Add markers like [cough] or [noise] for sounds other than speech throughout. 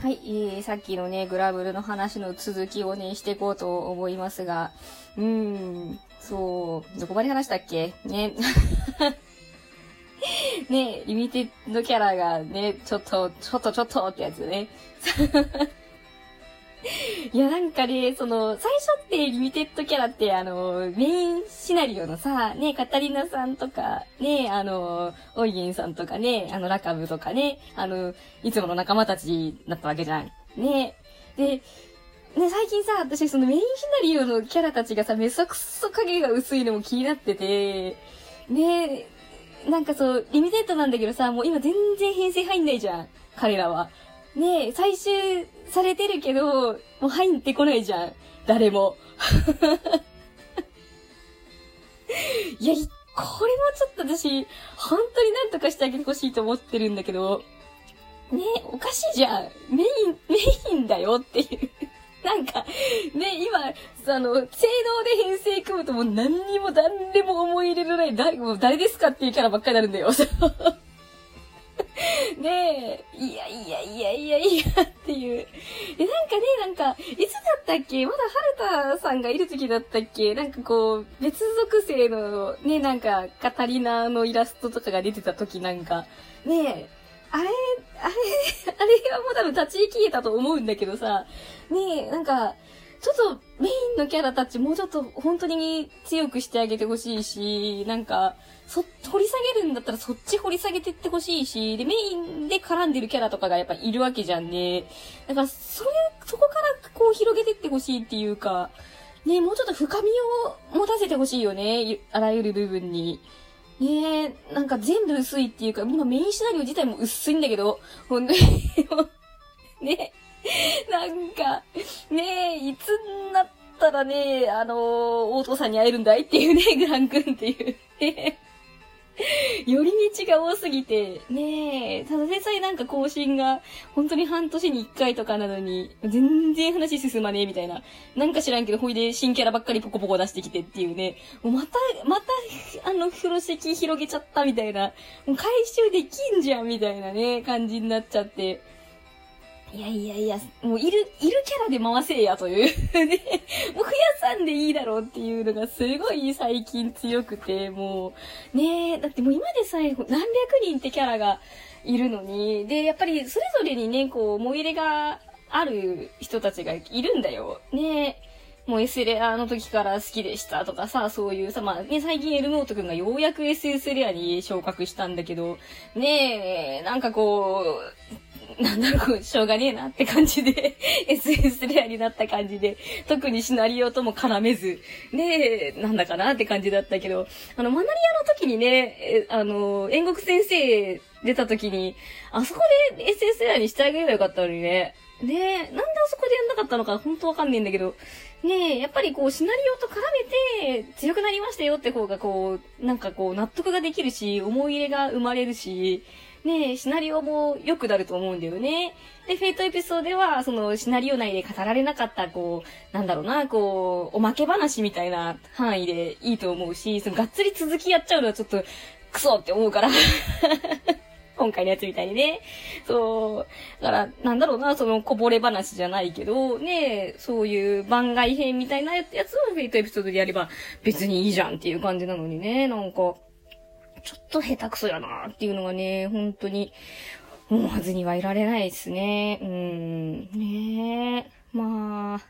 はい、えー、さっきのね、グラブルの話の続きをね、していこうと思いますが、うーん、そう、どこまで話したっけ？ね。[laughs] ね、リミテッドキャラがね、ちょっと、ちょっとちょっとってやつね。いや、なんかね、その、最初ってリミテッドキャラって、あの、メインシナリオのさ、ね、カタリナさんとか、ね、あの、オイゲンさんとかね、あの、ラカブとかね、あの、いつもの仲間たちだったわけじゃん。ね。で、ね、最近さ、私そのメインシナリオのキャラたちがさ、めそくそ影が薄いのも気になってて、ね、なんかそう、リミテッドなんだけどさ、もう今全然編成入んないじゃん。彼らは。ねえ最終されてるけど、もう入ってこないじゃん。誰も。[laughs] いや、これもちょっと私、本当になんとかしてあげてほしいと思ってるんだけど、ねおかしいじゃん。メイン、メインだよっていう [laughs] なんか、ね、今、あの、性能で編成組むともう何にも誰でも思い入れのない、誰、もう誰ですかっていうキャラばっかりになるんだよ。[laughs] [laughs] ねえ、いやいやいやいやいやっていう。え、なんかね、なんか、いつだったっけ？まだ春田さんがいる時だったっけ？なんかこう、別属性の、ね、なんか、カタリナのイラストとかが出てた時なんか、ねえ、あれ、あれ、あれはもう多分立ち消えたと思うんだけどさ、ねえ、なんか、ちょっとメインのキャラたちもうちょっと本当に強くしてあげてほしいし、なんか、そ、掘り下げるんだったらそっち掘り下げてってほしいし、で、メインで絡んでるキャラとかがやっぱいるわけじゃんね。だから、それ、そこからこう広げてってほしいっていうか、ね、もうちょっと深みを持たせてほしいよね。あらゆる部分に。ねえなんか全部薄いっていうか、今メインシナリオ自体も薄いんだけど、ほんとに [laughs] ね [laughs] なんか、ねえいつになったらね、あのー、大父さんに会えるんだいっていうね、[laughs] グラン君っていう。[laughs] 寄り道が多すぎて、ねえ、ただでさえなんか更新が、本当に半年に一回とかなのに、全然話進まねえみたいな。なんか知らんけど、ほいで新キャラばっかりポコポコ出してきてっていうね。もうまた、また、あの、風呂敷広げちゃったみたいな。もう回収できんじゃんみたいなね、感じになっちゃって。いやいやいや、もういる、いるキャラで回せやという [laughs] ね。もう増やさんでいいだろうっていうのがすごい最近強くて、もう、ねえ、だってもう今でさえ何百人ってキャラがいるのに、で、やっぱりそれぞれにね、こう、思い入れがある人たちがいるんだよ。ねえ。もう S レアの時から好きでしたとかさ、そういうさ、まあね、最近エルモート君がようやく SS レアに昇格したんだけど、ねえ、なんかこう、なんだろう、しょうがねえなって感じで [laughs] SS レアになった感じで、特にシナリオとも絡めず、ね、なんだかなって感じだったけど、あの、マナリアの時にね、あの、煉獄先生出た時に、あそこで SS レアにしてあげればよかったのにね。ねえ、なんであそこでやんなかったのか本当わかんねえんだけど、ねえ、やっぱりこう、シナリオと絡めて強くなりましたよって方がこう、なんかこう、納得ができるし、思い入れが生まれるし、ねえシナリオも良くなると思うんだよね。で、フェイトエピソードでは、その、シナリオ内で語られなかった、こう、なんだろうな、こう、おまけ話みたいな範囲でいいと思うし、その、がっつり続きやっちゃうのはちょっと、クソって思うから。[laughs] 今回のやつみたいにね。そう。だから、なんだろうな、そのこぼれ話じゃないけど、ね、そういう番外編みたいなやつをフェイトエピソードでやれば別にいいじゃんっていう感じなのにね、なんか。ちょっと下手くそやなっていうのがね、本当に思わずにはいられないですね。うん、ねえ。まあ、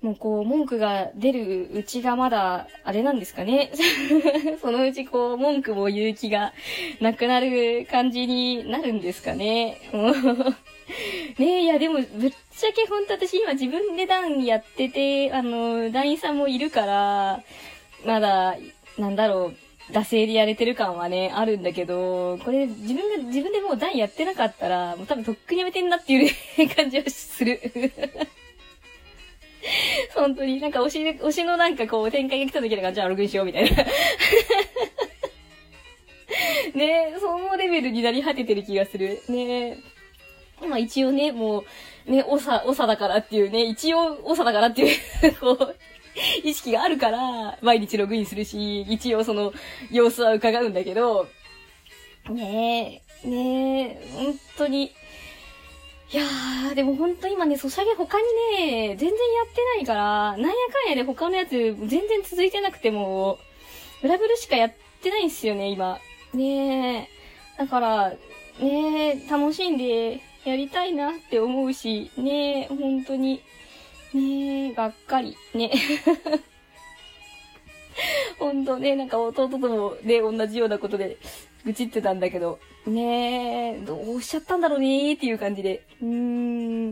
もうこう、文句が出るうちがまだ、あれなんですかね。[laughs] そのうちこう、文句も言う気がなくなる感じになるんですかね。[laughs] ねえ、いやでも、ぶっちゃけほんと私今自分で段やってて、あの、団員さんもいるから、まだ、なんだろう、惰性でやれてる感はね、あるんだけど、これ自分が、自分でもう段やってなかったら、もう多分とっくにやめてんなっていう、[laughs] 感じはする。[laughs] 本当に、なんか推し、推しのなんかこう展開が来た時なんか、じゃあログインしようみたいな。[laughs] ねそのレベルになり果ててる気がする。ねまあ一応ね、もう、ね、おさ、おさだからっていうね、一応、おさだからっていうこう、[laughs] 意識があるから、毎日ログインするし、一応その様子は伺うんだけど、ねえ、ねえ、本当に、いやー、でもほんと今ね、ソシャゲ他にね、全然やってないから、なんやかんやで他のやつ全然続いてなくても、ブラブルしかやってないんすよね、今。ねえ。だから、ねえ、楽しんでやりたいなって思うし、ねえ、本当に。ねえ、がっかり。ね。[laughs] ほんとね、なんか弟ともね、同じようなことで愚痴ってたんだけど、ねえ、どうしちゃったんだろうねーっていう感じで。うーん。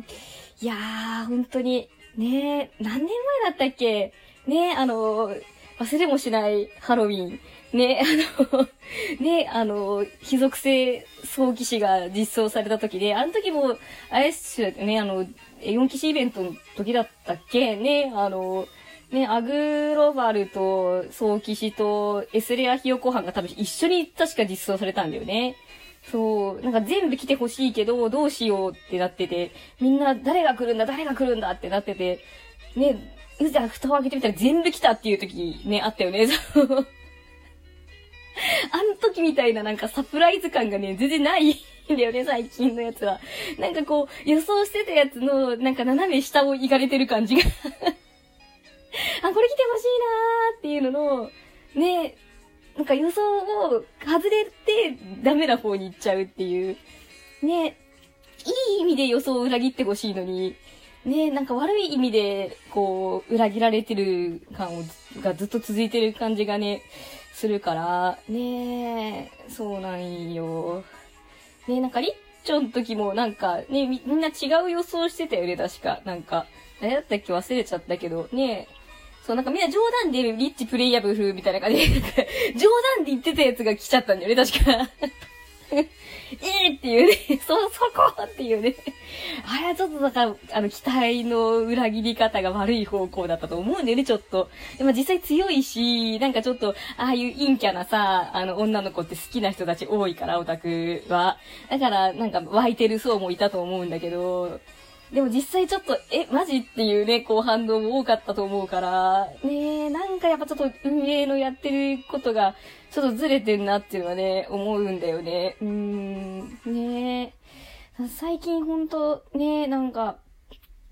いやー、本当に、ねえ、何年前だったっけ？ねえ、あの、忘れもしないハロウィン。ね、あの、[laughs] ね、あの、非属性早期士が実装された時で、あの時も、あれっすよね、あの、4騎士イベントの時だったっけ？ね、あの、ね、アグロバルと早騎士とエスレアヒヨコハンが多分一緒に確か実装されたんだよね。そう、なんか全部来てほしいけど、どうしようってなってて、みんな誰が来るんだ、誰が来るんだってなってて、ね、うざ、蓋を開けてみたら全部来たっていう時ね、あったよね。あの時みたいななんかサプライズ感がね、全然ないんだよね、最近のやつは。なんかこう、予想してたやつの、なんか斜め下を行かれてる感じが。[laughs] あ、これ来てほしいなーっていうのの、ね、なんか予想を外れてダメな方に行っちゃうっていう。ね、いい意味で予想を裏切ってほしいのに、ね、なんか悪い意味で、こう、裏切られてる感をがずっと続いてる感じがね、するから、ねそうなんよ。ねなんかりっちょの時もなんか、ねみ、んな違う予想してたよね、確か。なんか、誰だったっけ忘れちゃったけど、ねそう、なんかみんな冗談でリッチプレイヤブルみたいな感じで、冗談で言ってたやつが来ちゃったんだよね、確か。ええっていうね、[laughs] そ、そこっていうね。あれはちょっとだから、あの、期待の裏切り方が悪い方向だったと思うんだよね、ちょっと。でも実際強いし、なんかちょっと、ああいう陰キャなさ、あの、女の子って好きな人たち多いから、オタクは。だから、なんか湧いてる層もいたと思うんだけど、でも実際ちょっと、え、マジっていうね、こう反応も多かったと思うから、ねえ、なんかやっぱちょっと運営のやってることが、ちょっとずれてんなっていうのはね、思うんだよね。うーん、ねえ。最近ほんと、ねえ、なんか、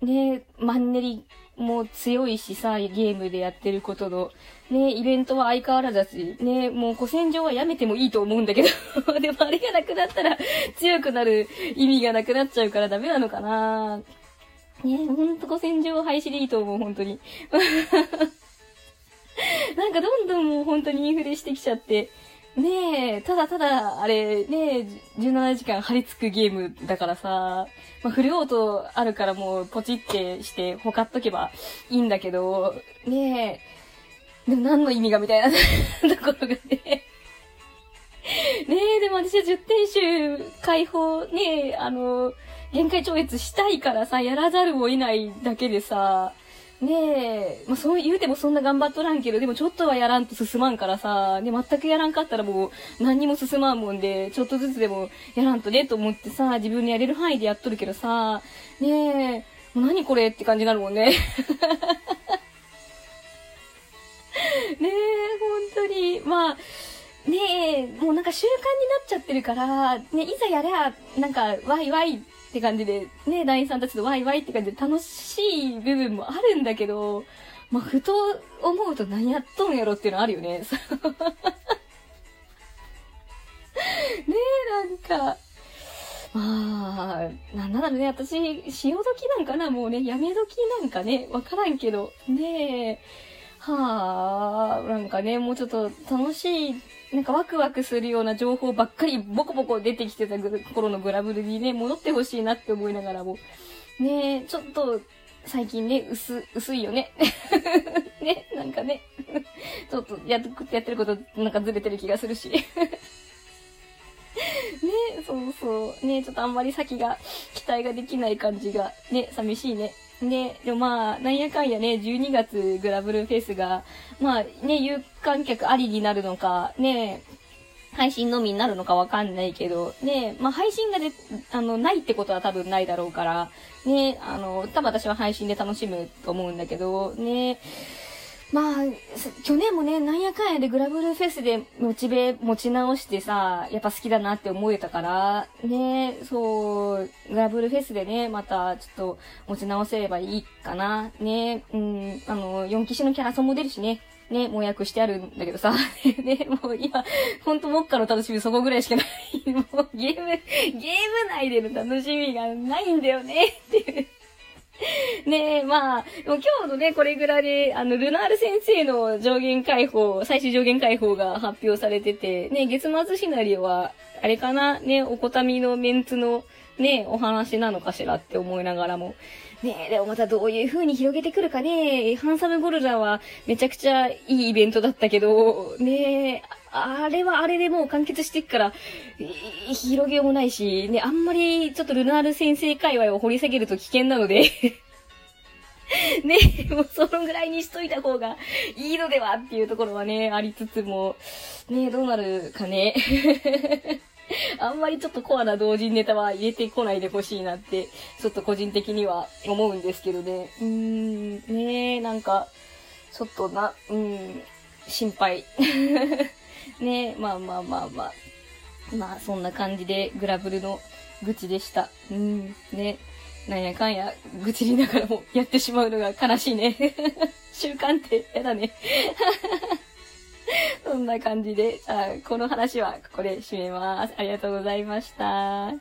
ねえ、マンネリもう強いしさ、ゲームでやってることの、ね、イベントは相変わらずだし、ね、もう古戦場はやめてもいいと思うんだけど、[laughs] でもあれがなくなったら強くなる意味がなくなっちゃうからダメなのかなねえ、ほんと古戦場廃止でいいと思う、本当に。[laughs] なんかどんどんもう本当にインフレしてきちゃって、ねえ、ただただ、あれ、ねえ、17時間張り付くゲームだからさ、まあ、フルオートあるからもうポチってしてほかっとけばいいんだけど、ねえ、でも何の意味がみたいな [laughs] ところがね。ねえ、でも私は10点集解放、ねえ、あの、限界超越したいからさ、やらざるを得ないだけでさ、ねえ、まあ、そう言うてもそんな頑張っとらんけど、でもちょっとはやらんと進まんからさ、で、全くやらんかったらもう何にも進まんもんで、ちょっとずつでもやらんとねと思ってさ、自分でやれる範囲でやっとるけどさ、ねえ、もう何これって感じになるもんね。[laughs] ねえ、本当に、まあ、ねえ、もうなんか習慣になっちゃってるから、ね、いざやりゃ、なんか、ワイワイって感じで、ね、団員さんたちとワイワイって感じで楽しい部分もあるんだけど、まあ、ふと思うと何やっとんやろっていうのあるよね。そ [laughs] うねえ、なんか、まあ、なんだろうね、私、潮時なんかなもうね、やめ時なんかね、わからんけど、ねえ、はあ、なんかね、もうちょっと楽しい、なんかワクワクするような情報ばっかりボコボコ出てきてた頃のグラブルにね、戻ってほしいなって思いながらも、ねえ、ちょっと、最近ね、薄、薄いよね。[laughs] ね、なんかね、ちょっとやっやってることなんかずれてる気がするし。[laughs] ね、そうそう。ね、ちょっとあんまり先が期待ができない感じが、ね、寂しいね。ね、でもまあ、なんやかんやね、12月グラブルフェスが、まあね、有観客ありになるのか、ね、配信のみになるのかわかんないけど、ね、まあ配信がで、あの、ないってことは多分ないだろうから、ね、あの、多分私は配信で楽しむと思うんだけど、ね、まあ、去年もね、なんやかんやでグラブルフェスでモチベ持ち直してさ、やっぱ好きだなって思えたから、ね、そう、グラブルフェスでね、またちょっと持ち直せればいいかな。ね、うん、あの、4騎士のキャラソンも出るしね。ね、もう訳してあるんだけどさ、[laughs] ね、もう今、ほんと目下の楽しみそこぐらいしかない。もうゲーム、ゲーム内での楽しみがないんだよね、っていう。[laughs] ねえ、まあ、今日のね、これぐらいで、あの、ルナール先生の上限解放、最終上限解放が発表されてて、ね、月末シナリオは、あれかな、ね、おこたみのメンツの、ね、お話なのかしらって思いながらも。ねでもまたどういう風に広げてくるかね。ハンサムゴルラはめちゃくちゃいいイベントだったけど、ねあれはあれでもう完結してっから、広げようもないし、ね、あんまりちょっとルナール先生界隈を掘り下げると危険なので [laughs] ね、もうそのぐらいにしといた方がいいのではっていうところはね、ありつつも、ね、どうなるかね。[laughs] あんまりちょっとコアな同人ネタは入れてこないでほしいなって、ちょっと個人的には思うんですけどね。うーん、ねえなんか、ちょっとな、うん、心配。ねまあまあまあまあ。まあ、そんな感じで、グラブルの愚痴でした。うん、ね。なんやかんや、愚痴りながらもやってしまうのが悲しいね。[laughs] 習慣ってやだね。[laughs] そんな感じで、あこの話はここで締めます。ありがとうございました。